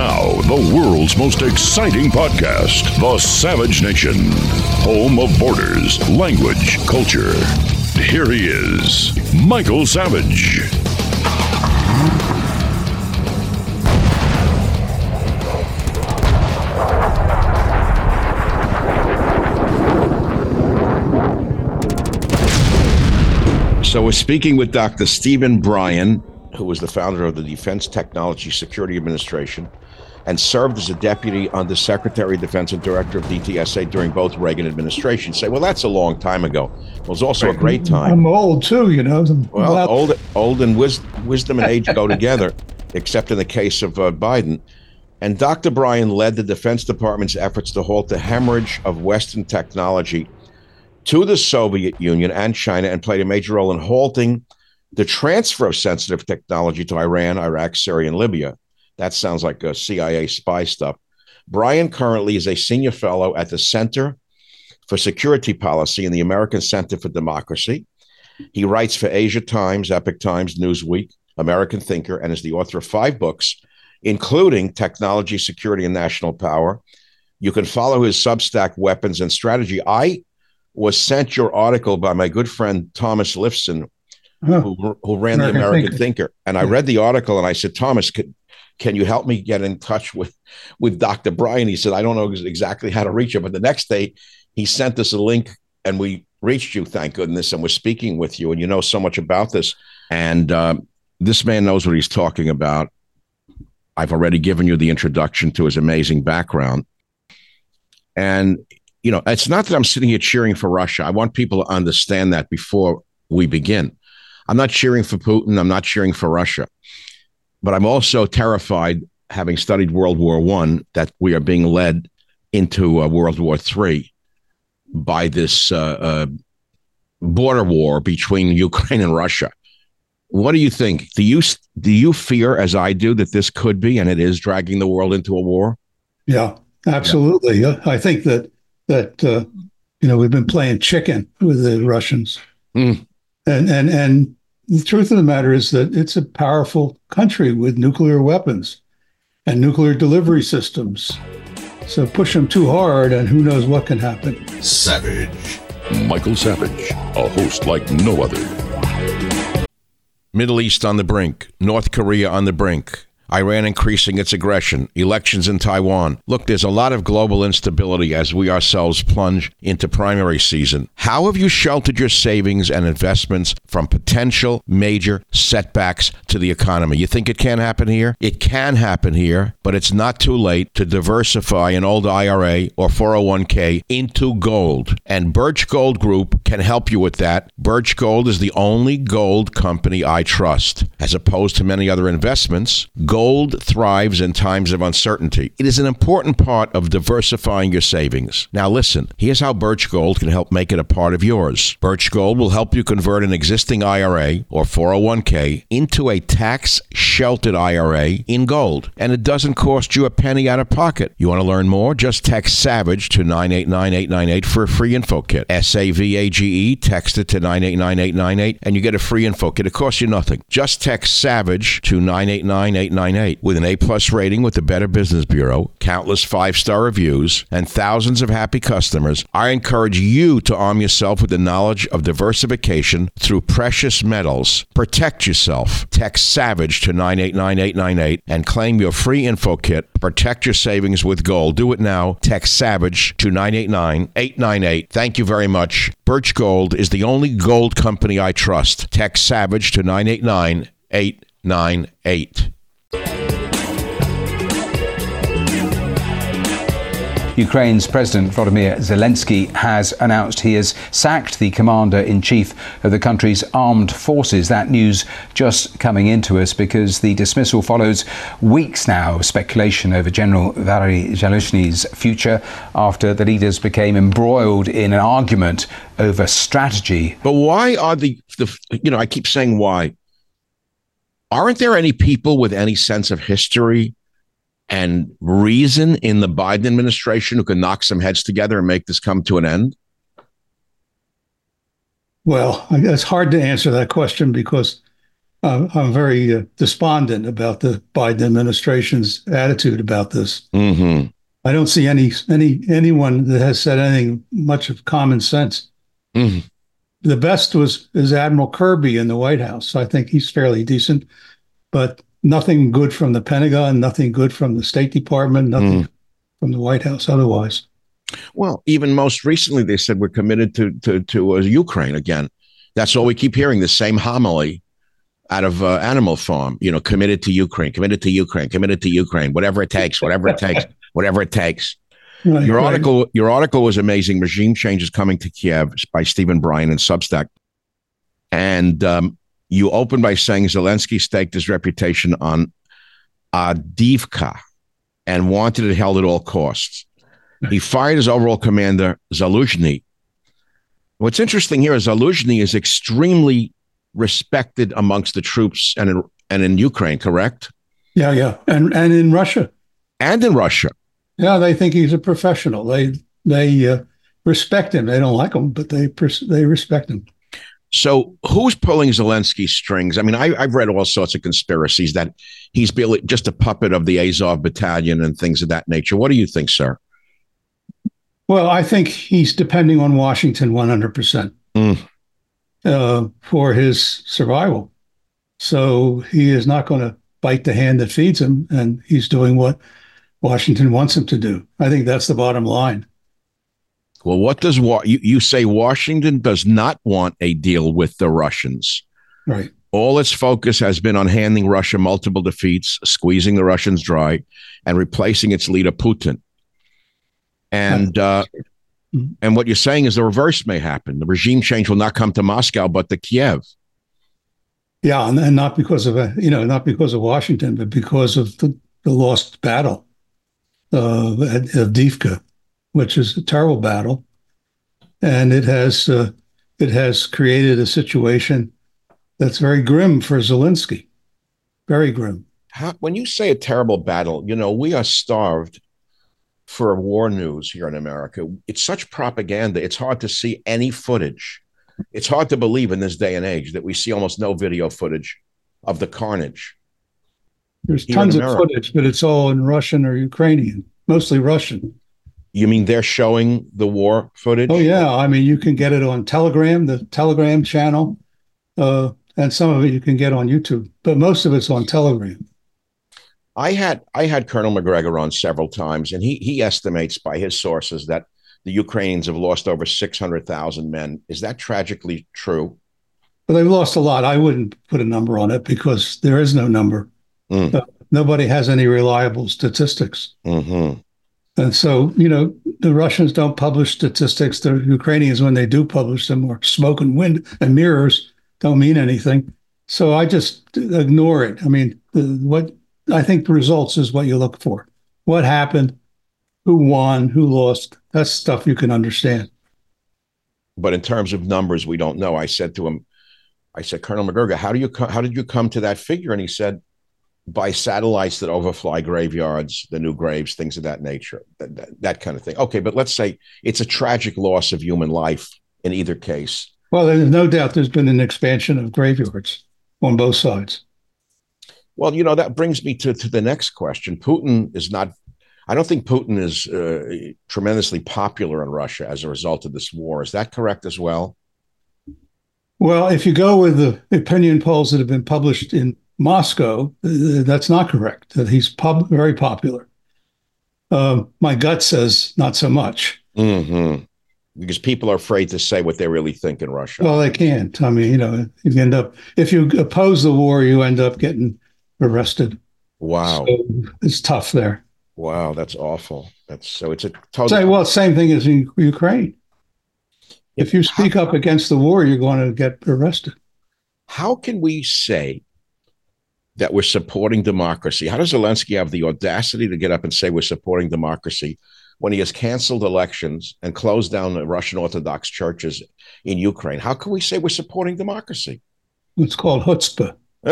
now, the world's most exciting podcast, The Savage Nation, home of borders, language, culture. Here he is, Michael Savage. So we're speaking with Dr. Stephen Bryen, who was the founder of the Defense Technology Security Administration and served as a deputy under Secretary of Defense and Director of DTSA during both Reagan administrations. Say, well, that's a long time ago. It was also a great time. I'm old too, you know. I'm Well, allowed- old, old and wis- wisdom and age go together, except in the case of uh, Biden. And Dr. Bryen led the Defense Department's efforts to halt the hemorrhage of Western technology to the Soviet Union and China and played a major role in halting the transfer of sensitive technology to Iran, Iraq, Syria, and Libya. That sounds like uh, a CIA spy stuff. Bryen currently is a senior fellow at the Center for Security Policy in the American Center for Democracy. He writes for Asia Times, Epoch Times, Newsweek, American Thinker, and is the author of five books, including Technology, Security, and National Power. You can follow his Substack, Weapons and Strategy. I was sent your article by my good friend Thomas Lifson, Huh. who, who ran the American American Thinker. Thinker. And I read the article and I said, Thomas, can, can you help me get in touch with, with Dr. Bryen? He said, I don't know exactly how to reach him. But the next day, he sent us a link and we reached you, thank goodness. And we're speaking with you. And you know so much about this. And um, this man knows what he's talking about. I've already given you the introduction to his amazing background. And, you know, it's not that I'm sitting here cheering for Russia. I want people to understand that before we begin. I'm not cheering for Putin. I'm not cheering for Russia. But I'm also terrified, having studied World War One, that we are being led into uh, World War Three by this uh, uh, border war between Ukraine and Russia. What do you think? Do you do you fear, as I do, that this could be and it is dragging the world into a war? yeah, absolutely. Yeah, I think that that uh, you know we've been playing chicken with the Russians, Mm. and and and the truth of the matter is that it's a powerful country with nuclear weapons and nuclear delivery systems. So push them too hard, and who knows what can happen. Savage. Michael Savage, a host like no other. Middle East on the brink, North Korea on the brink, Iran increasing its aggression, elections in Taiwan. Look, there's a lot of global instability as we ourselves plunge into primary season. How have you sheltered your savings and investments from potential major setbacks to the economy? You think it can happen here? It can happen here, but it's not too late to diversify an old IRA or 401k into gold. And Birch Gold Group can help you with that. Birch Gold is the only gold company I trust. As opposed to many other investments, gold thrives in times of uncertainty. It is an important part of diversifying your savings. Now, listen, here's how Birch Gold can help make it a part of yours. Birch Gold will help you convert an existing IRA or 401k into a tax sheltered IRA in gold. And it doesn't cost you a penny out of pocket. You want to learn more? Just text SAVAGE to 989898 for a free info kit. S A V A G E, text it to 989898 and you get a free info kit. It costs you nothing. Just text SAVAGE to 989898 with an A plus rating with the Better Business Bureau, countless five star reviews, and thousands of happy customers. I encourage you to arm yourself with the knowledge of diversification through precious metals. Protect yourself. Text SAVAGE to 989898 and claim your free info kit. Protect your savings with gold. Do it now. Text SAVAGE to 989898. Thank you very much. Birch Gold is the only gold company I trust. Text SAVAGE to 989898. Ukraine's President Volodymyr Zelensky has announced he has sacked the commander in chief of the country's armed forces. That news just coming into us because the dismissal follows weeks now of speculation over General Valery Zaluzhny's future after the leaders became embroiled in an argument over strategy. But why are the, the you know, I keep saying why. Aren't there any people with any sense of history and reason in the Biden administration who can knock some heads together and make this come to an end? Well, it's hard to answer that question because I'm very uh, despondent about the Biden administration's attitude about this. Mm-hmm. I don't see any any anyone that has said anything much of common sense. Mhm. The best was is Admiral Kirby in the White House. I think he's fairly decent, but nothing good from the Pentagon, nothing good from the State Department, nothing from the White House. Otherwise, Well, even most recently, they said we're committed to to to uh, Ukraine again. That's all we keep hearing. The same homily out of uh, Animal Farm. You know, committed to Ukraine, committed to Ukraine, committed to Ukraine. Whatever it takes, whatever it takes, whatever it takes. Right, Your right. article, your article was amazing. Regime change is coming to Kiev by Stephen Bryen and Substack, and um, you open by saying Zelensky staked his reputation on Avdiivka and wanted it held at all costs. He fired his overall commander Zaluzhny. What's interesting here is Zaluzhny is extremely respected amongst the troops and in, and in Ukraine, correct? yeah, yeah, and and in Russia, And in Russia. yeah, they think he's a professional. They they uh, respect him. They don't like him, but they pers- they respect him. So who's pulling Zelensky's strings? I mean, I, I've read all sorts of conspiracies that he's just a puppet of the Azov battalion and things of that nature. What do you think, sir? Well, I think he's depending on Washington 100% Mm. uh, for his survival. So he is not going to bite the hand that feeds him, and he's doing what Washington wants him to do. I think that's the bottom line. Well, what does Wa- you, you say? Washington does not want a deal with the Russians. Right. All its focus has been on handing Russia multiple defeats, squeezing the Russians dry, and replacing its leader Putin. And uh, Mhm. and what you're saying is the reverse may happen. The regime change will not come to Moscow, but to Kiev. Yeah, and, and not because of a, you know not because of Washington, but because of the, the lost battle uh, at Avdiivka, which is a terrible battle, and it has uh, it has created a situation that's very grim for Zelensky, very grim. How, when you say a terrible battle, you know we are starved for war news here in America. It's such propaganda. It's hard to see any footage. It's hard to believe in this day and age that we see almost no video footage of the carnage. There's tons of footage, but it's all in Russian or Ukrainian, mostly Russian. You mean they're showing the war footage? Oh yeah, I mean you can get it on Telegram, the Telegram channel, uh, and some of it you can get on YouTube, but most of it's on Telegram. I had I had Colonel Macgregor on several times, and he he estimates by his sources that the Ukrainians have lost over six hundred thousand men. Is that tragically true? But they've lost a lot. I wouldn't put a number on it because there is no number. Mm. Uh, nobody has any reliable statistics. hmm And so, you know, the Russians don't publish statistics. The Ukrainians, when they do publish them, are smoke and wind and mirrors, don't mean anything. So I just ignore it. I mean, what I think the results is what you look for. What happened? Who won? Who lost? That's stuff you can understand. But in terms of numbers, we don't know. I said to him, I said, Colonel Macgregor, how do you co- how did you come to that figure? And he said, by satellites that overfly graveyards, the new graves, things of that nature, that, that, that kind of thing. Okay, but let's say it's a tragic loss of human life in either case. Well, there's no doubt there's been an expansion of graveyards on both sides. Well, you know, that brings me to, to the next question. Putin is not, I don't think Putin is uh, tremendously popular in Russia as a result of this war. Is that correct as well? Well, if you go with the opinion polls that have been published in Moscow, uh, that's not correct. That he's pub- very popular. Um, my gut says not so much. Mm-hmm. Because people are afraid to say what they really think in Russia. Well, they can't. I mean, you know, if you end up if you oppose the war, you end up getting arrested. wow. So it's tough there. Wow. That's awful. That's so it's a total. Say, well, same thing as in Ukraine. If you speak up against the war, you're going to get arrested. how can we say that we're supporting democracy? How does Zelensky have the audacity to get up and say we're supporting democracy when he has canceled elections and closed down the Russian Orthodox churches in Ukraine? How can we say we're supporting democracy? It's called chutzpah.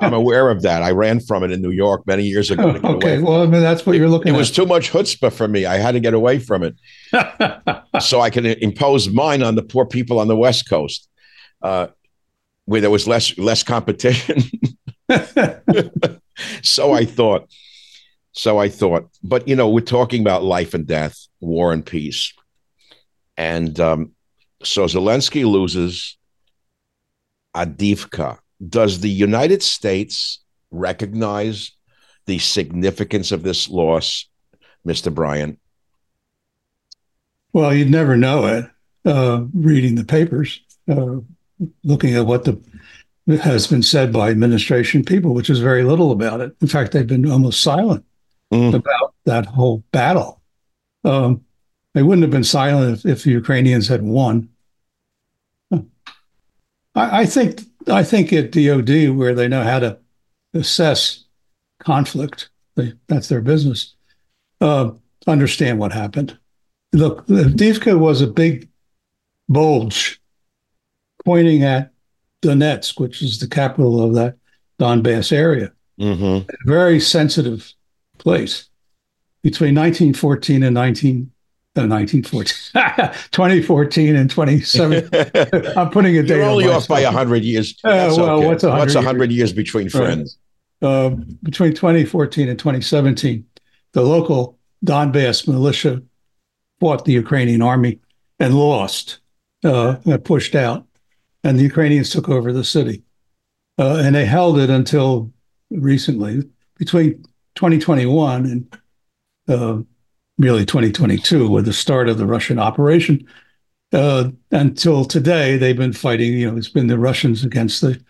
I'm aware of that. I ran from it in New York many years ago. okay, well, I mean, that's what you're looking. it looking was too much chutzpah for me. I had to get away from it. so I can impose mine on the poor people on the West Coast. Uh, where there was less less competition. so I thought. So I thought. But you know, we're talking about life and death, war and peace, and um, so Zelensky loses Avdiivka. Does the United States recognize the significance of this loss, Mr. Bryant? Well, you'd never know it uh, reading the papers, uh, looking at what the has been said by administration people, which is very little about it. In fact, they've been almost silent mm. about that whole battle. Um, they wouldn't have been silent if, if the Ukrainians had won. I, I think I think at DoD, where they know how to assess conflict, they, that's their business. Uh, understand what happened. Look, Divka was a big bulge pointing at Donetsk, which is the capital of that Donbass area. Mm-hmm. A very sensitive place. Between 1914 and 19, uh, 1914, 2014 and 2017. I'm putting a date. You're only off by 100 years. Uh, well, okay. what's 100 What's 100 years, years between friends? Right. Uh, between 2014 and 2017, the local Donbass militia fought the Ukrainian army and lost, uh, pushed out, and the Ukrainians took over the city. Uh, and they held it until recently, between 2021 and uh, really 2022, with the start of the Russian operation. Uh, until today, they've been fighting. You know, it's been the Russians against the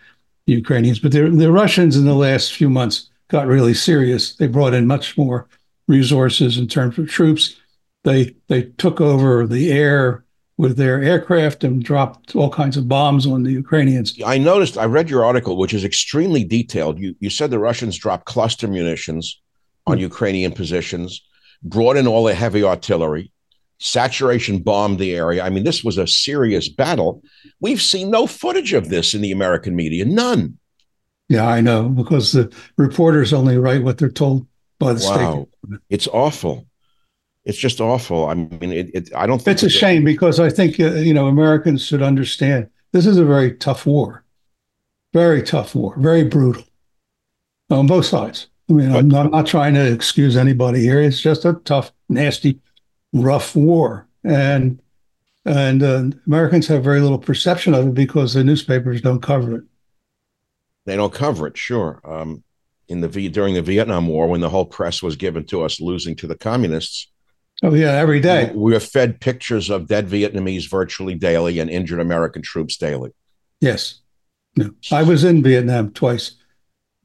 Ukrainians, but the, the Russians in the last few months got really serious. They brought in much more resources in terms of troops. They they took over the air with their aircraft and dropped all kinds of bombs on the Ukrainians. I noticed. I read your article, which is extremely detailed. You you said the Russians dropped cluster munitions on mm-hmm. Ukrainian positions, brought in all the heavy artillery, saturation bombed the area. I mean, this was a serious battle. We've seen no footage of this in the American media. None. Yeah, I know because the reporters only write what they're told by the wow. state. It's awful it's just awful. I mean, it, it I don't. it's a shame because I think uh, you know Americans should understand this is a very tough war, very tough war, very brutal on both sides. I mean, but, I'm, not, I'm not trying to excuse anybody here. It's just a tough, nasty, rough war, and and uh, Americans have very little perception of it because the newspapers don't cover it. They don't cover it, sure. Um, in the during the Vietnam War, when the whole press was given to us losing to the communists, Oh yeah, every day. We are fed pictures of dead Vietnamese virtually daily and injured American troops daily. Yes. No. I was in Vietnam twice.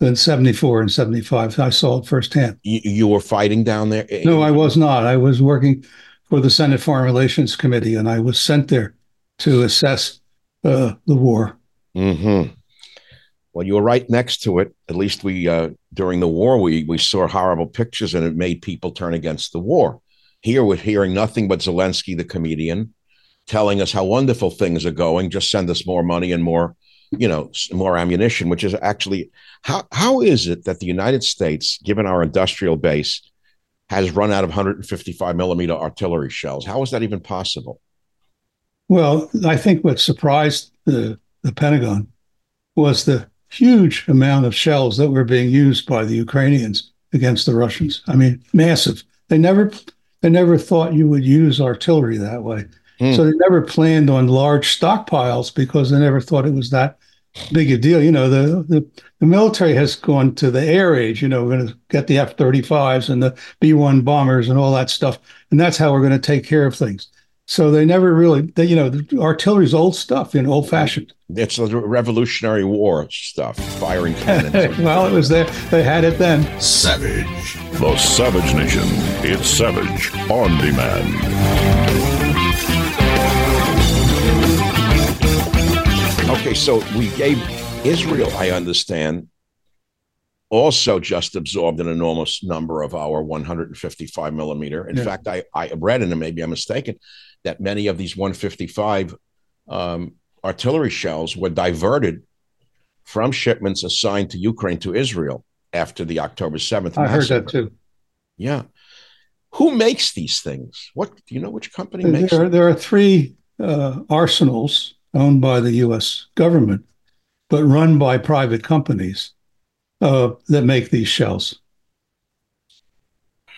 In 74 and 75. I saw it firsthand. You, you were fighting down there? No, I was not. I was working for the Senate Foreign Relations Committee and I was sent there to assess uh, the war. Mm-hmm. Well, you were right next to it. At least we, uh, during the war, we we saw horrible pictures, and it made people turn against the war. Here we're hearing nothing but Zelensky, the comedian, telling us how wonderful things are going. Just send us more money and more, you know, more ammunition. Which is actually how how is it that the United States, given our industrial base, has run out of 155 millimeter artillery shells? How is that even possible? Well, I think what surprised the, the Pentagon was the huge amount of shells that were being used by the Ukrainians against the Russians. I mean, massive. They never they never thought you would use artillery that way. Mm. So they never planned on large stockpiles because they never thought it was that big a deal. You know, the, the, the military has gone to the air age. You know, we're going to get the F 35s and the B 1 bombers and all that stuff. And that's how we're going to take care of things. So they never really, they, you know, the artillery's old stuff, you know, old fashioned. It's the Revolutionary War stuff, firing cannons. well, it was there. They had it then. Savage. The Savage Nation. It's Savage on demand. Okay, so we gave Israel, I understand, also just absorbed an enormous number of our 155 millimeter. In yeah. fact, I, I read, and maybe I'm mistaken, that many of these 155 um, artillery shells were diverted from shipments assigned to Ukraine to Israel after the October 7th. I heard that too. Yeah. Who makes these things? What do you know which company there, makes them? There are three uh, arsenals owned by the US government. but run by private companies uh, that make these shells.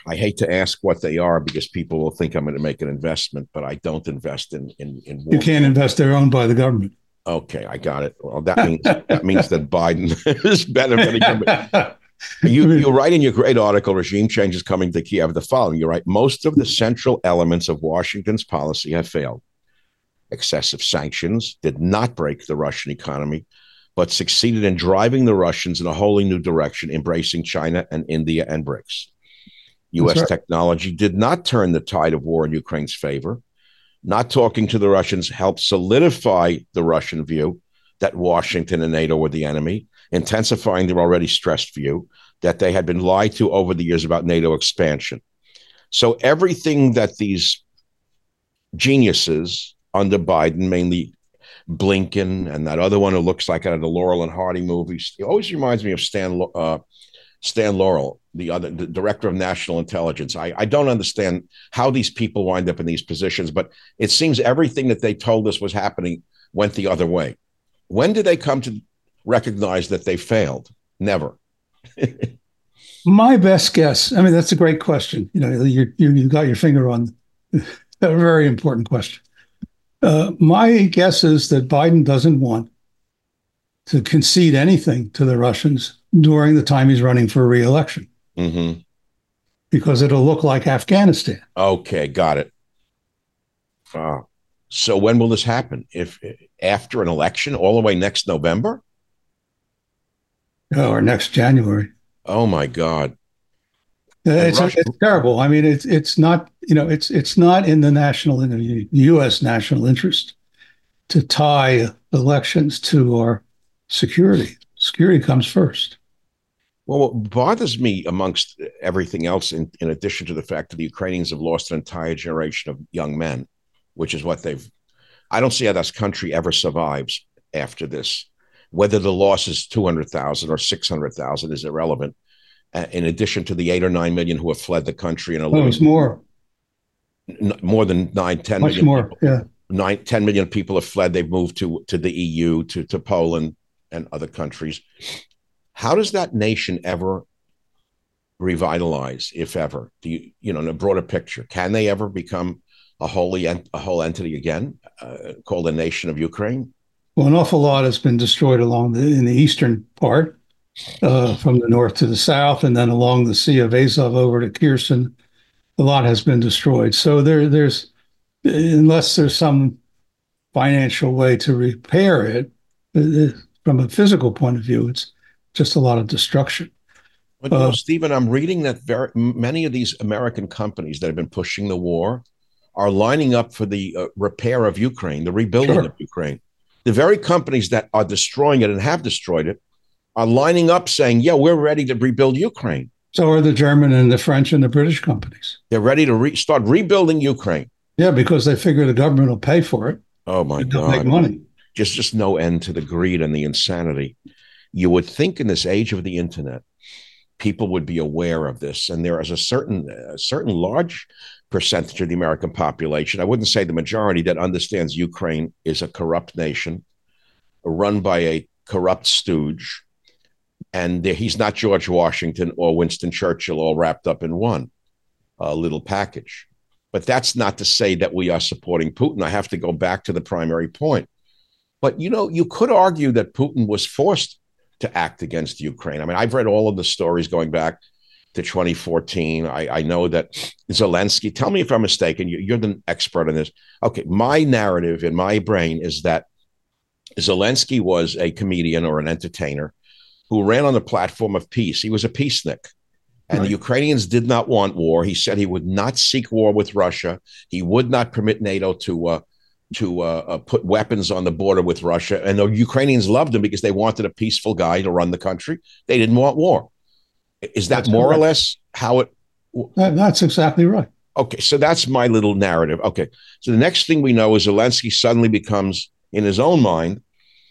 I hate to ask what they are because people will think I'm going to make an investment, but I don't invest in in. in you can't invest; they're owned by the government. Okay, I got it. Well, that means that means that Biden is benefiting. you you write in your great article, "Regime Change is Coming to Kiev." The following: You write, most of the central elements of Washington's policy have failed. Excessive sanctions did not break the Russian economy, but succeeded in driving the Russians in a wholly new direction, embracing China and India and BRICS. U.S. Right. technology did not turn the tide of war in Ukraine's favor. Not talking to the Russians helped solidify the Russian view that Washington and NATO were the enemy, intensifying their already stressed view that they had been lied to over the years about NATO expansion. So everything that these geniuses under Biden, mainly Blinken and that other one who looks like out of the Laurel and Hardy movies, he always reminds me of Stan uh, Stan Laurel, the other the director of national intelligence. I, I don't understand how these people wind up in these positions, but it seems everything that they told us was happening went the other way. When did they come to recognize that they failed? Never. My best guess. I mean, that's a great question. You know, you you, you got your finger on a very important question. Uh, my guess is that Biden doesn't want to concede anything to the Russians during the time he's running for reelection. Mm-hmm. Because it'll look like Afghanistan. Okay, got it. Uh, so when will this happen? If after an election, all the way next November? Oh, or next January. Oh my God. It's, it's terrible. I mean, it's it's not you know it's it's not in the national in the U.S. national interest to tie elections to our security. Security comes first. Well, what bothers me amongst everything else, in, in addition to the fact that the Ukrainians have lost an entire generation of young men, which is what they've, I don't see how this country ever survives after this. Whether the loss is 200,000 or 600,000 is irrelevant. Uh, in addition to the eight or nine million who have fled the country and are oh, it's more. N- more than nine, 10 Much million more, people. yeah. Nine, 10 million people have fled. They've moved to, to the EU, to, to Poland and other countries. How does that nation ever revitalize, if ever? Do you, you know, in a broader picture, can they ever become a wholly a whole entity again, uh, called a nation of Ukraine? Well, an awful lot has been destroyed along the in the eastern part, uh, from the north to the south, and then along the Sea of Azov over to Kherson. A lot has been destroyed. So there, there's unless there's some financial way to repair it, uh, from a physical point of view, it's just a lot of destruction. But you know, uh, Stephen, I'm reading that very many of these American companies that have been pushing the war are lining up for the uh, repair of Ukraine, the rebuilding sure. of Ukraine. The very companies that are destroying it and have destroyed it are lining up saying, "Yeah, we're ready to rebuild Ukraine." So are the German and the French and the British companies. They're ready to re- start rebuilding Ukraine. Yeah, because they figure the government will pay for it. Oh my God! Make money. Just, just no end to the greed and the insanity you would think in this age of the internet, people would be aware of this. And there is a certain, a certain large percentage of the American population, I wouldn't say the majority, that understands Ukraine is a corrupt nation run by a corrupt stooge. And he's not George Washington or Winston Churchill all wrapped up in one uh, little package. But that's not to say that we are supporting Putin. I have to go back to the primary point. But you know, you could argue that Putin was forced to act against Ukraine. I mean, I've read all of the stories going back to 2014. I, I know that Zelensky, tell me if I'm mistaken, you, you're the expert on this. Okay, my narrative in my brain is that Zelensky was a comedian or an entertainer who ran on the platform of peace. He was a peacenik. And right. the Ukrainians did not want war. He said he would not seek war with Russia. He would not permit NATO to uh, to uh, uh, put weapons on the border with Russia. And the Ukrainians loved him because they wanted a peaceful guy to run the country. They didn't want war. Is that that's more correct. or less how it? That's exactly right. Okay, so that's my little narrative. Okay, so the next thing we know is Zelensky suddenly becomes, in his own mind,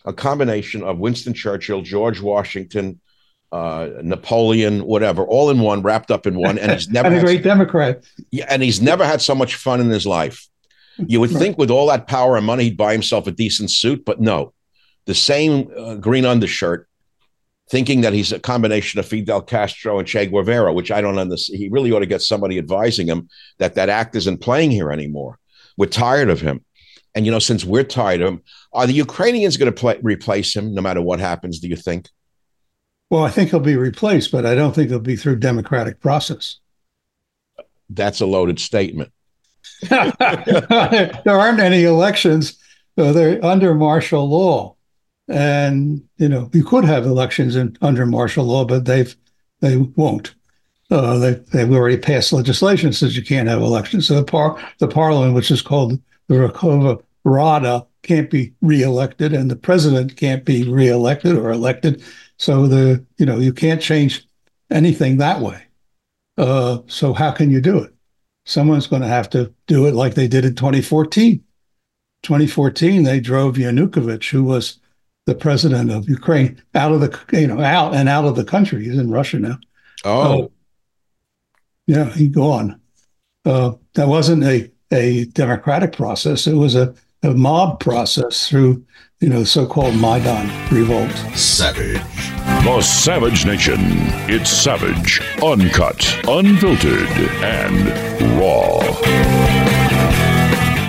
a combination of Winston Churchill, George Washington, uh, Napoleon, whatever, all in one, wrapped up in one, and he's never and a great Democrat. Yeah, and he's never had so much fun in his life. You would think with all that power and money, he'd buy himself a decent suit, but no. the same uh, green undershirt, thinking that he's a combination of Fidel Castro and Che Guevara, which I don't understand. He really ought to get somebody advising him that that act isn't playing here anymore. We're tired of him. And, you know, since we're tired of him, are the Ukrainians going to replace him no matter what happens, do you think? Well, I think he'll be replaced, but I don't think it'll be through democratic process. That's a loaded statement. there aren't any elections. So they're under martial law. And, you know, you could have elections in, under martial law, but they've they won't. Uh, they, they've already passed legislation that says you can't have elections. So the, par- the parliament, which is called the Verkhovna Rada, can't be reelected, and the president can't be reelected or elected. So the you know you can't change anything that way. Uh, so how can you do it? Someone's going to have to do it like they did in 2014. 2014, they drove Yanukovych, who was the president of Ukraine, out of the you know out and out of the country. He's in Russia now. Oh, uh, yeah, he gone. Uh, that wasn't a a democratic process. It was a, a mob process through you know so-called Maidan revolt. Savage, the Savage Nation. It's savage, uncut, unfiltered, and raw.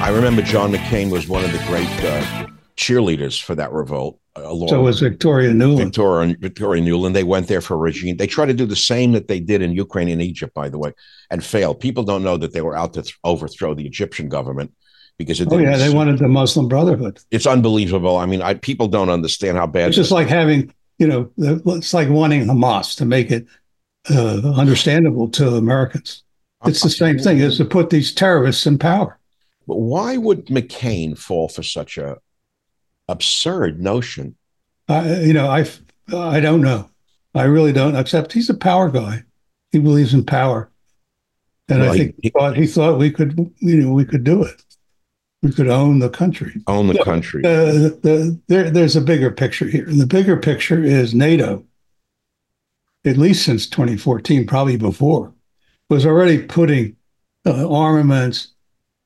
I remember John McCain was one of the great uh, cheerleaders for that revolt. Uh, so was Victoria Nuland. Victoria, Victoria Nuland. They went there for regime. They tried to do the same that they did in Ukraine and Egypt, by the way, and failed. People don't know that they were out to th- overthrow the Egyptian government because it. Oh yeah, they wanted the Muslim Brotherhood. It's unbelievable. I mean, I, people don't understand how bad. It's just like having, you know, it's like wanting Hamas to make it uh, understandable to Americans. It's the same thing as to put these terrorists in power. But why would McCain fall for such a absurd notion? Uh, you know, I I don't know. I really don't. Except he's a power guy. He believes in power, and well, I think he, he, thought he thought we could, you know, we could do it. We could own the country. Own the country. Uh, the, there, there's a bigger picture here. And the bigger picture is NATO, at least since 2014, probably before, was already putting uh, armaments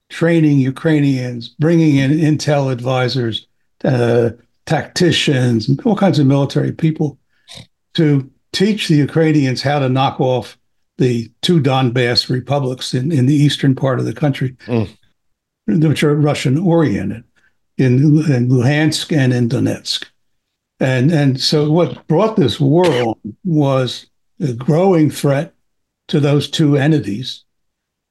training Ukrainians, bringing in intel advisors, uh, tacticians, all kinds of military people to teach the Ukrainians how to knock off the two Donbass republics in, in the eastern part of the country, mm. Which are Russian oriented, in, in Luhansk and in Donetsk. And, and so what brought this war on was a growing threat to those two entities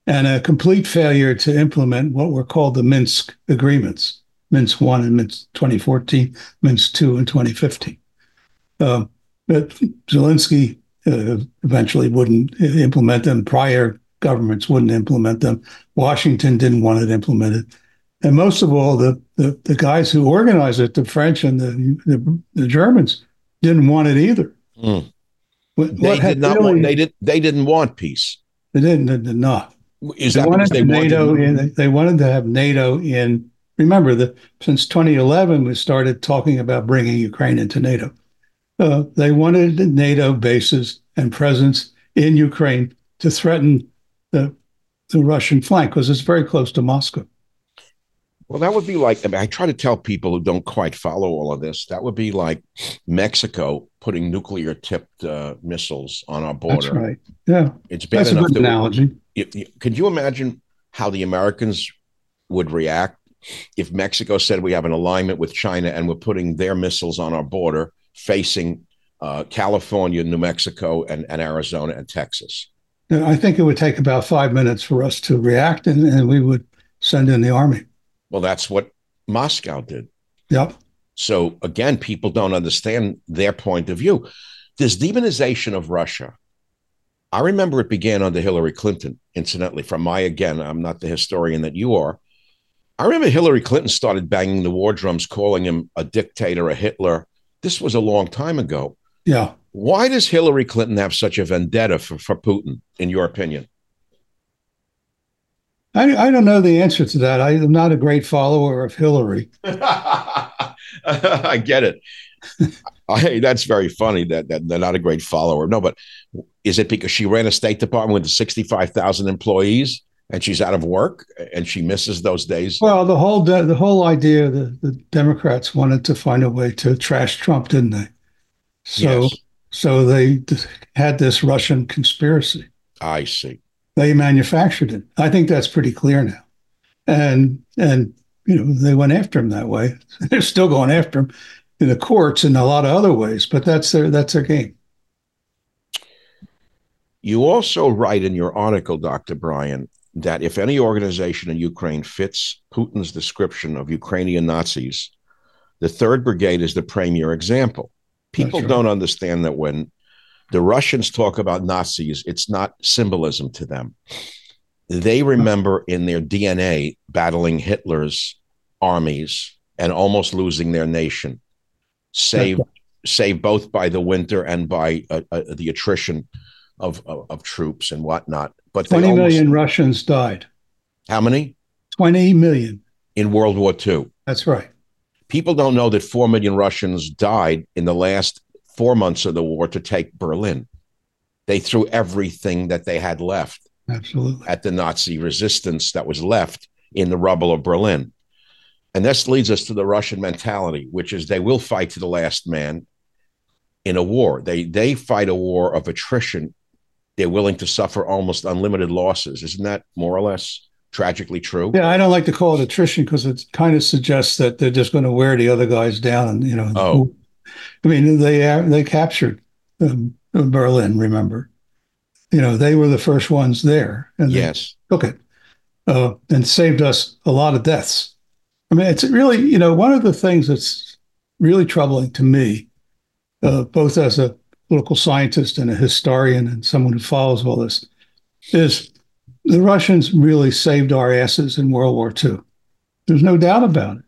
and a complete failure to implement what were called the Minsk agreements, Minsk 1 and Minsk 2014, Minsk 2 in 2015. Uh, but Zelensky uh, eventually wouldn't implement them. Prior governments wouldn't implement them. Washington didn't want it implemented. And most of all, the, the, the guys who organized it, the French and the, the, the Germans, didn't want it either. Mm. What, they, what did not really, want, they, did, they didn't want peace. They didn't, they did not. Is they that wanted they NATO wanted in, they wanted to have NATO in. Remember that since 2011 we started talking about bringing Ukraine into NATO. Uh, they wanted NATO bases and presence in Ukraine to threaten the the Russian flank because it's very close to Moscow. Well, that would be like I, mean, I try to tell people who don't quite follow all of this. That would be like Mexico putting nuclear tipped uh, missiles on our border. That's right. Yeah, it's bad That's enough. A good analogy could you imagine how the Americans would react if Mexico said we have an alignment with China and we're putting their missiles on our border facing uh, California, New Mexico, and, and Arizona and Texas? I think it would take about five minutes for us to react, and, and we would send in the army. Well, that's what Moscow did. Yep. So again, people don't understand their point of view. This demonization of Russia I remember it began under Hillary Clinton, incidentally, from my, again, I'm not the historian that you are. I remember Hillary Clinton started banging the war drums, calling him a dictator, a Hitler. This was a long time ago. Yeah. Why does Hillary Clinton have such a vendetta for, for Putin, in your opinion? I, I don't know the answer to that. I am not a great follower of Hillary. I get it. I, that's very funny that, that they're not a great follower. No, but is it because she ran a State Department with 65,000 employees and she's out of work and she misses those days. Well, the whole de- the whole idea the the Democrats wanted to find a way to trash Trump, didn't they? So Yes. So they had this Russian conspiracy. I see. They manufactured it. I think that's pretty clear now. And and you know they went after him that way. They're still going after him in the courts and a lot of other ways, but that's their that's their game. You also write in your article, Dr. Bryen, that if any organization in Ukraine fits Putin's description of Ukrainian Nazis, the Third Brigade is the premier example. People right. don't understand that when the Russians talk about Nazis, it's not symbolism to them. They remember in their DNA battling Hitler's armies and almost losing their nation, saved, saved both by the winter and by uh, uh, the attrition of, of, of troops and whatnot. But Twenty almost- million Russians died. how many Twenty million. in World War II? That's right. People don't know that four million Russians died in the last four months of the war to take Berlin. They threw everything that they had left Absolutely. at the Nazi resistance that was left in the rubble of Berlin. And this leads us to the Russian mentality, which is they will fight to the last man in a war. They they fight a war of attrition. They're willing to suffer almost unlimited losses. Isn't that more or less tragically true? Yeah, I don't like to call it attrition because it kind of suggests that they're just going to wear the other guys down. And you know, Oh. I mean, they they captured um, Berlin. Remember, you know, they were the first ones there, and they Yes. took it uh, and saved us a lot of deaths. I mean, it's really, you know, one of the things that's really troubling to me, uh, both as a political scientist and a historian and someone who follows all this, is the Russians really saved our asses in World War II. There's no doubt about it.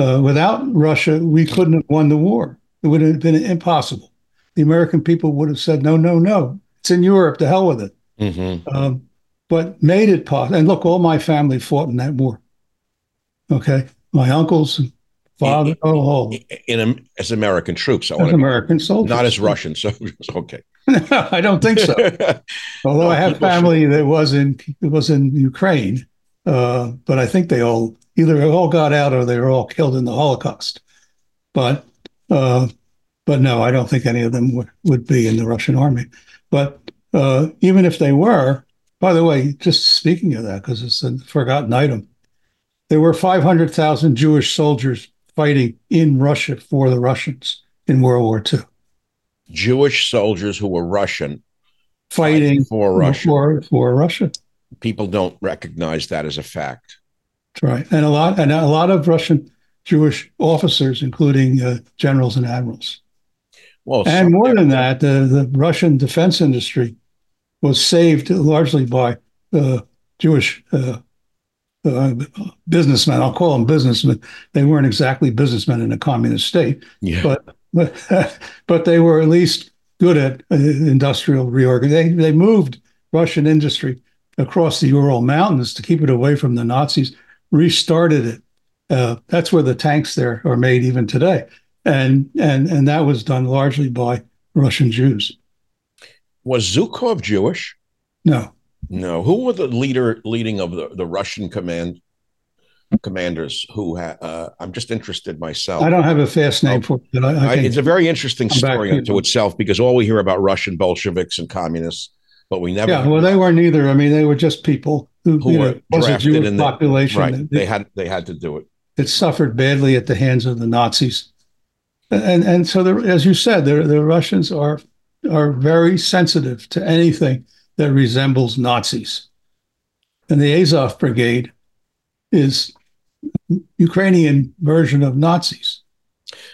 Uh, without Russia, we couldn't have won the war. It would have been impossible. The American people would have said, no, no, no. It's in Europe. To hell with it Mm-hmm. um, but made it possible. And look, all my family fought in that war. Okay, my uncles, and father, oh, all In, in as American troops, I as American soldiers. not as Russian soldiers. Okay. I don't think so. Although No, I have family that was in was in Ukraine, uh, but I think they all either all got out or they were all killed in the Holocaust. But uh, but no, I don't think any of them would, would be in the Russian army. But uh, even if they were, by the way, just speaking of that, because it's a forgotten item, there were 500,000 Jewish soldiers fighting in Russia for the Russians in World War II, Jewish soldiers who were Russian fighting for Russia. for, for Russia. People don't recognize that as a fact. That's right, and a lot and a lot of Russian Jewish officers, including uh, generals and admirals. Well, And more than that, the, the Russian defense industry was saved largely by uh, Jewish uh, uh, businessmen. I'll call them businessmen. They weren't exactly businessmen in a communist state, yeah. but but, but they were at least good at uh, industrial reorganization. They, they moved Russian industry across the Ural Mountains to keep it away from the Nazis, restarted it. Uh, that's where the tanks there are made even today, and and and that was done largely by Russian Jews. was Zhukov Jewish? No, No. Who were the leader leading of the, the Russian command commanders? Who ha- uh, I'm just interested myself. I don't have a fast name Oh. for it. But I, I I- it's a very interesting story unto itself because all we hear about Russian Bolsheviks and communists, but we never yeah, well, they weren't either. I mean, they were just people who, who you know, were was a drafted Jewish in the population right. They had they had to do it. It suffered badly at the hands of the Nazis. And and so, the, as you said, the, the Russians are are very sensitive to anything that resembles Nazis. And the Azov Brigade is Ukrainian version of Nazis.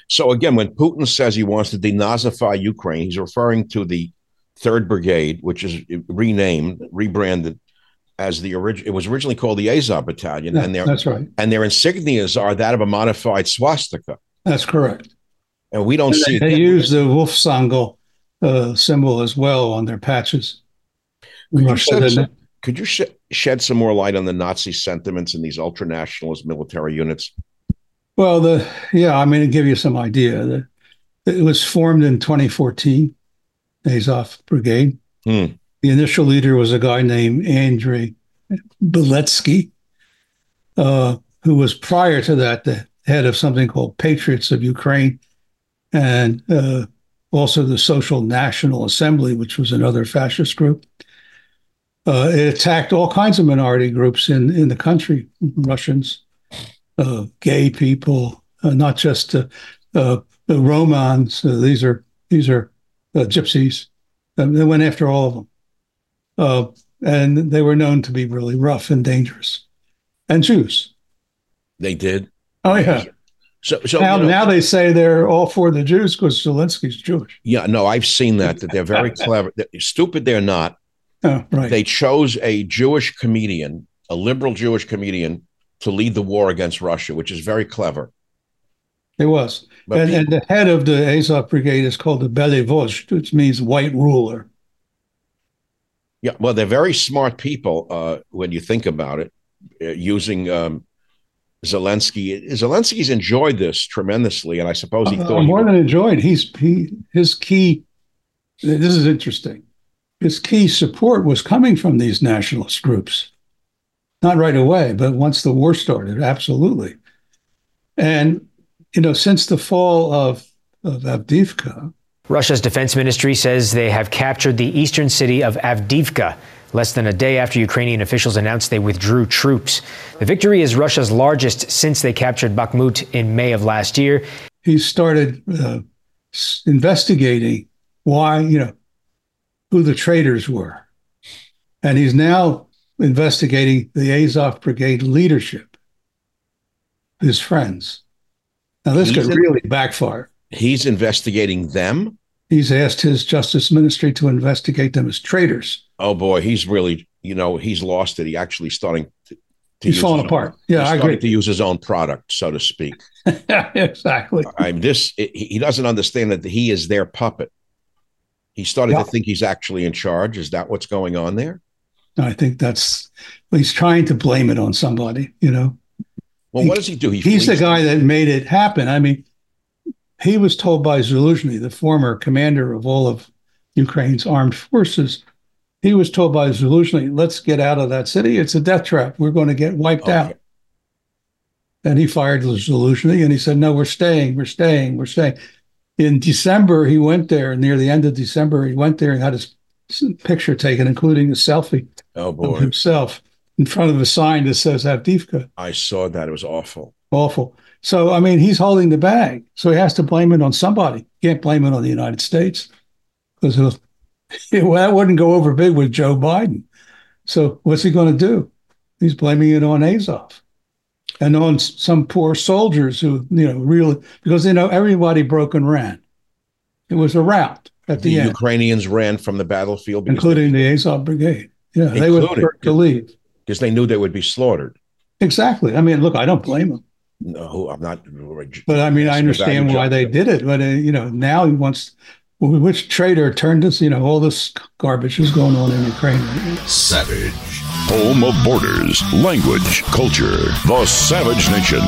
So again, when Putin says he wants to denazify Ukraine, he's referring to the Third Brigade, which is renamed, rebranded as the original. It was originally called the Azov Battalion, and their That's right. and their insignias are that of a modified swastika, That's correct. and we don't And see they, they use the Wolfsangel uh, symbol as well on their patches. Could you, Russia shed didn't- some, could you sh- shed some more light on the Nazi sentiments in these ultranationalist military units? Well, the yeah, I mean, to give you some idea, the, it was formed in 2014, Azov Brigade. Hmm. The initial leader was a guy named Andrei Beletsky, uh, who was prior to that the head of something called Patriots of Ukraine, and uh, also the Social National Assembly, which was another fascist group. Uh, it attacked all kinds of minority groups in, in the country Russians, uh, gay people, uh, not just uh, uh, Romans. these are these are gypsies. Um, they went after all of them. and they were known to be really rough and dangerous. And Jews. They did. Oh, yeah. So, so now, you know, now they say they're all for the Jews because Zelensky's Jewish. Yeah, no, I've seen that. That they're very clever. Stupid, they're not. Oh, right. They chose a Jewish comedian, a liberal Jewish comedian, to lead the war against Russia, which is very clever. It was. And, people, and, the head of the Azov brigade is called the Belivozh, which means white ruler. Yeah, well, they're very smart people uh, when you think about it, uh, using um, Zelensky. Zelensky's enjoyed this tremendously, and I suppose he uh, thought more he than enjoyed. He's he his key. This is interesting. His key support was coming from these nationalist groups, not right away, but once the war started, absolutely. And you know, since the fall of of Avdiivka, Russia's defense ministry says they have captured the eastern city of Avdiivka less than a day after Ukrainian officials announced they withdrew troops. The victory is Russia's largest since they captured Bakhmut in May of last year. He started uh, investigating why, you know, who the traitors were. And he's now investigating the Azov Brigade leadership, his friends. Now, this he's could really backfire. He's investigating them? He's asked his justice ministry to investigate them as traitors. Oh boy, he's really, you know, he's lost it. He actually starting to, to he's falling apart. Own, yeah, I agree. To use his own product, so to speak. exactly. I'm this. He doesn't understand that he is their puppet. He started yeah. to think he's actually in charge. Is that what's going on there? I think that's he's trying to blame it on somebody. You know. Well, he, what does he do? He he's the guy that made it happen. I mean, he was told by Zaluzhny, the former commander of all of Ukraine's armed forces, he was told by Zaluzhny, let's get out of that city. It's a death trap. We're going to get wiped okay. out. And he fired Zaluzhny and he said, no, we're staying, we're staying, we're staying. In December, he went there, near the end of December, he went there and had his picture taken, including a selfie oh, of himself in front of a sign that says Avdiivka. I saw that. It was awful. Awful. So, I mean, he's holding the bag. So he has to blame it on somebody. Can't blame it on the United States because well, that wouldn't go over big with Joe Biden. So what's he going to do? He's blaming it on Azov and on some poor soldiers who, you know, really, because, you know, everybody broke and ran. It was a rout at the, the end. Ukrainians ran from the battlefield, including the Azov Brigade. Yeah, they were to leave because they knew they would be slaughtered. Exactly. I mean, look, I don't blame them. No, I'm not. But I mean, I understand why they did it. But uh, you know, now he wants. Which traitor turned this? You know, all this garbage is going on in Ukraine. Savage, home of borders, language, culture, the Savage Nation.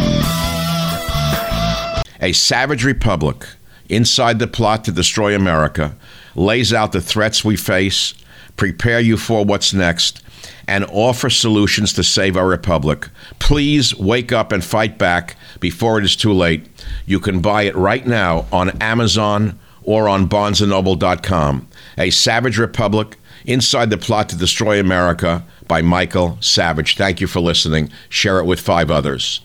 A savage republic inside the plot to destroy America lays out the threats we face, prepare you for what's next and offer solutions to save our republic. Please wake up and fight back before it is too late. You can buy it right now on Amazon or on barnesandnoble.com. A Savage Republic Inside the Plot to Destroy America by Michael Savage. Thank you for listening. Share it with five others.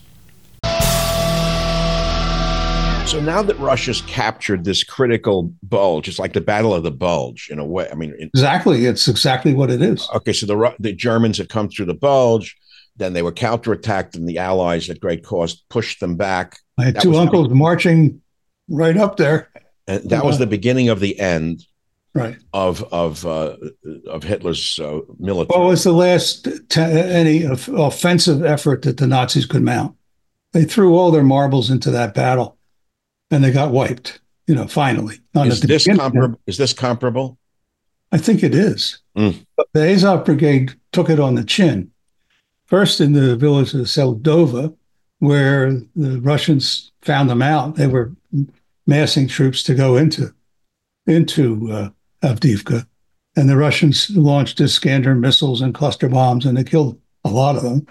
So now that Russia's captured this critical bulge, it's like the Battle of the Bulge in a way. I mean, exactly, it's exactly what it is. Okay, so the the Germans had come through the bulge, then they were counterattacked, and the Allies at great cost pushed them back. I had that two uncles the, marching right up there. And that was uh, the beginning of the end, right? Of of uh, of Hitler's uh, military. What was the last any offensive effort that the Nazis could mount? They threw all their marbles into that battle and they got wiped. You know, finally. Not is this comparable? Is this comparable? I think it is. Mm. The Azov Brigade took it on the chin. First, in the village of Seldova, where the Russians found them out, they were massing troops to go into into uh, Avdiivka, and the Russians launched Iskander missiles and cluster bombs, and they killed a lot of them.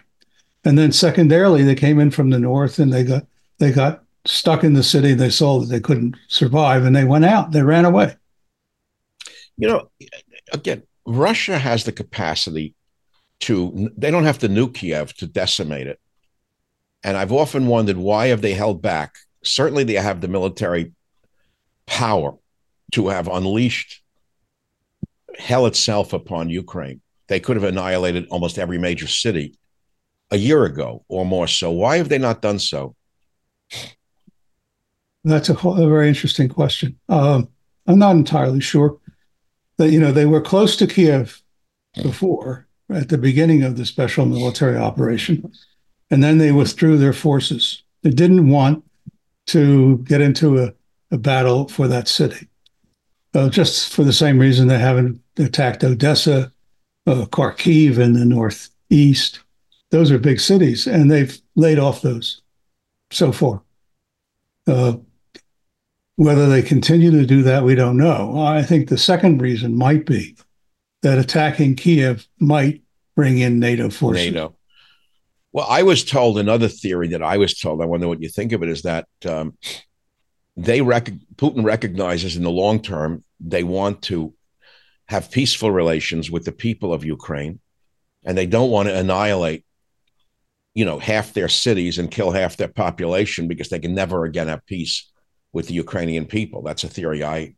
And then secondarily, they came in from the north and they got they got stuck in the city. They saw that they couldn't survive and they went out. They ran away. You know, again, Russia has the capacity to they don't have to nuke Kiev to decimate it. And I've often wondered why have they held back? Certainly they have the military power to have unleashed hell itself upon Ukraine. They could have annihilated almost every major city a year ago or more so. Why have they not done so? That's a, a very interesting question. Um, I'm not entirely sure that you know they were close to Kiev before at the beginning of the special military operation, and then they withdrew their forces. They didn't want to get into a, a battle for that city, uh, just for the same reason they haven't attacked Odessa, uh, Kharkiv in the northeast. Those are big cities, and they've laid off those so far. Uh, whether they continue to do that, we don't know. I think the second reason might be that attacking Kiev might bring in NATO forces. NATO. Well, I was told another theory that I was told. I wonder what you think of it. Is that um, they rec- Putin recognizes in the long term they want to have peaceful relations with the people of Ukraine, and they don't want to annihilate, you know, half their cities and kill half their population because they can never again have peace with the Ukrainian people. That's a theory I.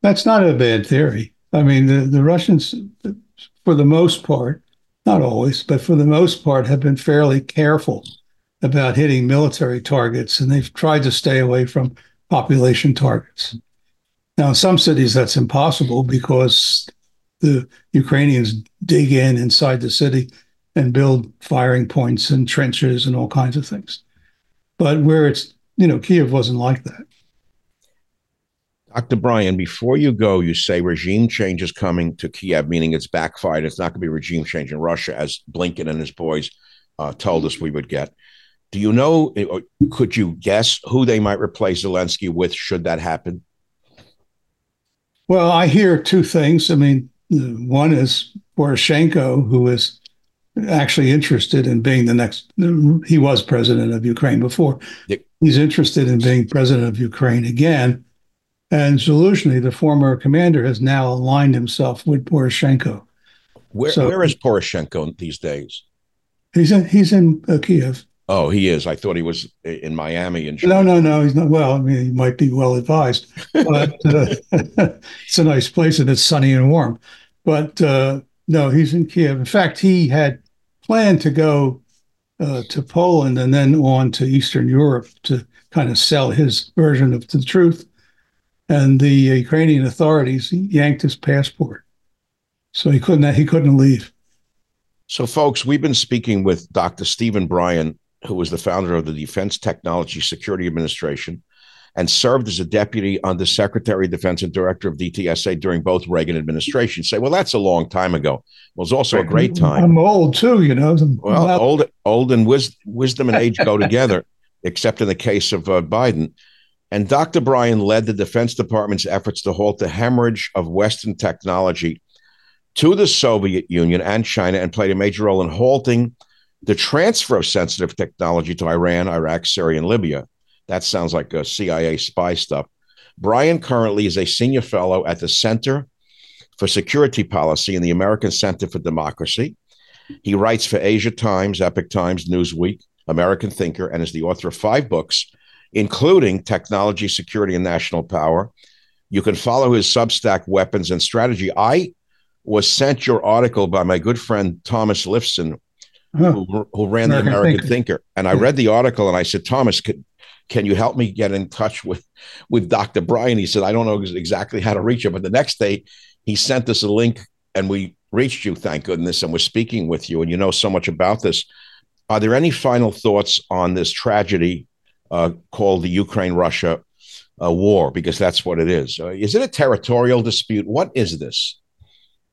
That's not a bad theory. I mean, the, the Russians, for the most part, not always, but for the most part, have been fairly careful about hitting military targets, and they've tried to stay away from population targets. Now, in some cities, that's impossible because the Ukrainians dig in inside the city and build firing points and trenches and all kinds of things. But where it's, you know, Kiev wasn't like that. Dr. Bryen, before you go, you say regime change is coming to Kiev, meaning it's backfired. It's not going to be regime change in Russia, as Blinken and his boys uh, told us we would get. Do you know, or could you guess who they might replace Zelensky with should that happen? Well, I hear two things. I mean, one is Poroshenko, who is actually interested in being the next, he was president of Ukraine before. He's interested in being president of Ukraine again and Zaluzhny, the former commander, has now aligned himself with Poroshenko. Where, so, where is Poroshenko these days? He's in he's in uh, Kiev. Oh, he is. I thought he was in Miami. And no, no, no. He's not. Well, I mean, he might be well advised, but uh, it's a nice place and it's sunny and warm. But uh, no, he's in Kiev. In fact, he had planned to go uh, to Poland and then on to Eastern Europe to kind of sell his version of the truth and the Ukrainian authorities yanked his passport, so he couldn't he couldn't leave. So, folks, we've been speaking with Dr. Stephen Bryen, who was the founder of the Defense Technology Security Administration and served as a deputy under Secretary of Defense and director of DTSA during both Reagan administrations. Say, well, that's a long time ago. Well, it's also a great time. I'm old too, you know. I'm well, old, old and wis- wisdom and age go together, except in the case of uh, Biden. And Dr. Bryen led the Defense Department's efforts to halt the hemorrhage of Western technology to the Soviet Union and China and played a major role in halting the transfer of sensitive technology to Iran, Iraq, Syria, and Libya. That sounds like a CIA spy stuff. Bryen currently is a senior fellow at the Center for Security Policy in the American Center for Democracy. He writes for Asia Times, Epoch Times, Newsweek, American Thinker, and is the author of five books including technology, security, and national power. You can follow his Substack, Weapons and Strategy. I was sent your article by my good friend Thomas Lifson, who, who, ran American the American Thinker. Thinker. And I read the article and I said, Thomas, can, can you help me get in touch with, with Dr. Bryen? He said, I don't know exactly how to reach him. But the next day, he sent us a link and we reached you, thank goodness, and we're speaking with you. And you know so much about this. Are there any final thoughts on this tragedy uh, called the Ukraine Russia uh, war, because that's what it is. Uh, is it a territorial dispute? What is this?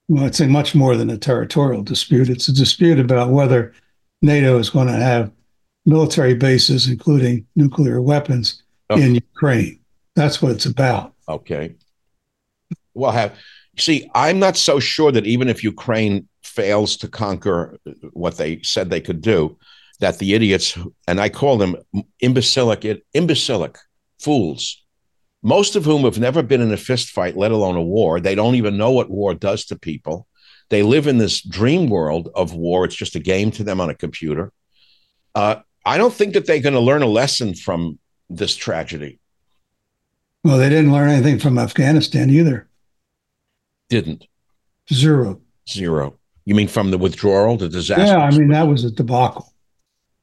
Well, it's a much more than a territorial dispute. It's a dispute about whether NATO is going to have military bases, including nuclear weapons, in Ukraine. That's what it's about. Okay. Well, have see, I'm not so sure that even if Ukraine fails to conquer what they said they could do, that the idiots, and I call them imbecilic, imbecilic fools, most of whom have never been in a fist fight, let alone a war. They don't even know what war does to people. They live in this dream world of war. It's just a game to them on a computer. Uh, I don't think that they're going to learn a lesson from this tragedy. Well, they didn't learn anything from Afghanistan either. Didn't. Zero. Zero. You mean from the withdrawal, the disaster? Yeah, I mean, that was a debacle.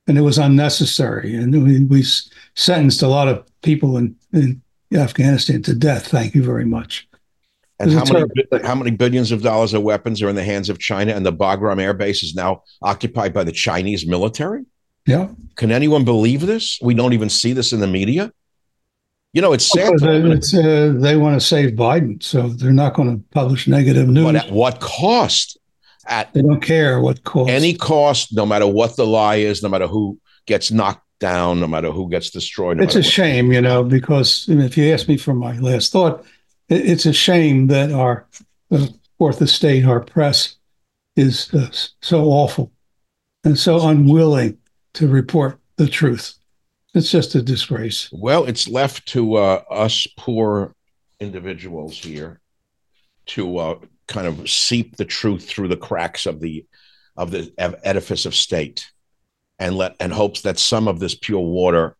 And it was unnecessary. And we, we sentenced a lot of people in, in Afghanistan to death. Thank you very much. And how many, how many billions of dollars of weapons are in the hands of China? And the Bagram Air Base is now occupied by the Chinese military? Yeah. Can anyone believe this? We don't even see this in the media. You know, it's sad. It's, uh, they want to save Biden, so they're not going to publish negative news. But at what cost? At they don't care what cost. Any cost, no matter what the lie is, no matter who gets knocked down, no matter who gets destroyed. No it's a what. shame, you know, because if you ask me for my last thought, it's a shame that our uh, fourth estate, our press, is uh, so awful and so unwilling to report the truth. It's just a disgrace. Well, it's left to uh, us poor individuals here to uh, kind of seep the truth through the cracks of the of the edifice of state, and let and hopes that some of this pure water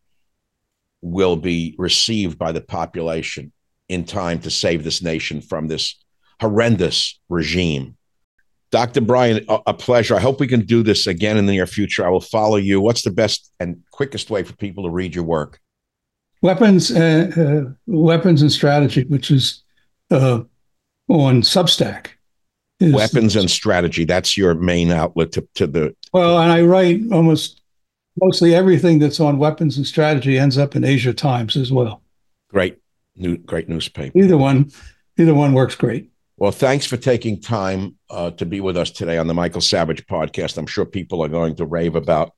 will be received by the population in time to save this nation from this horrendous regime. Dr. Bryen, a, pleasure. I hope we can do this again in the near future. I will follow you. What's the best and quickest way for people to read your work? Weapons, uh, uh, weapons and strategy, which is uh, on Substack. Weapons and strategy. That's your main outlet to, to the. Well, and I write almost mostly everything that's on weapons and strategy ends up in Asia Times as well. Great, new, great newspaper. Either one, either one works great. Well, thanks for taking time uh, to be with us today on the Michael Savage podcast. I'm sure people are going to rave about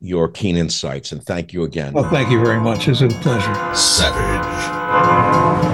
your keen insights, and thank you again. Well, thank you very much. It's a pleasure. Savage.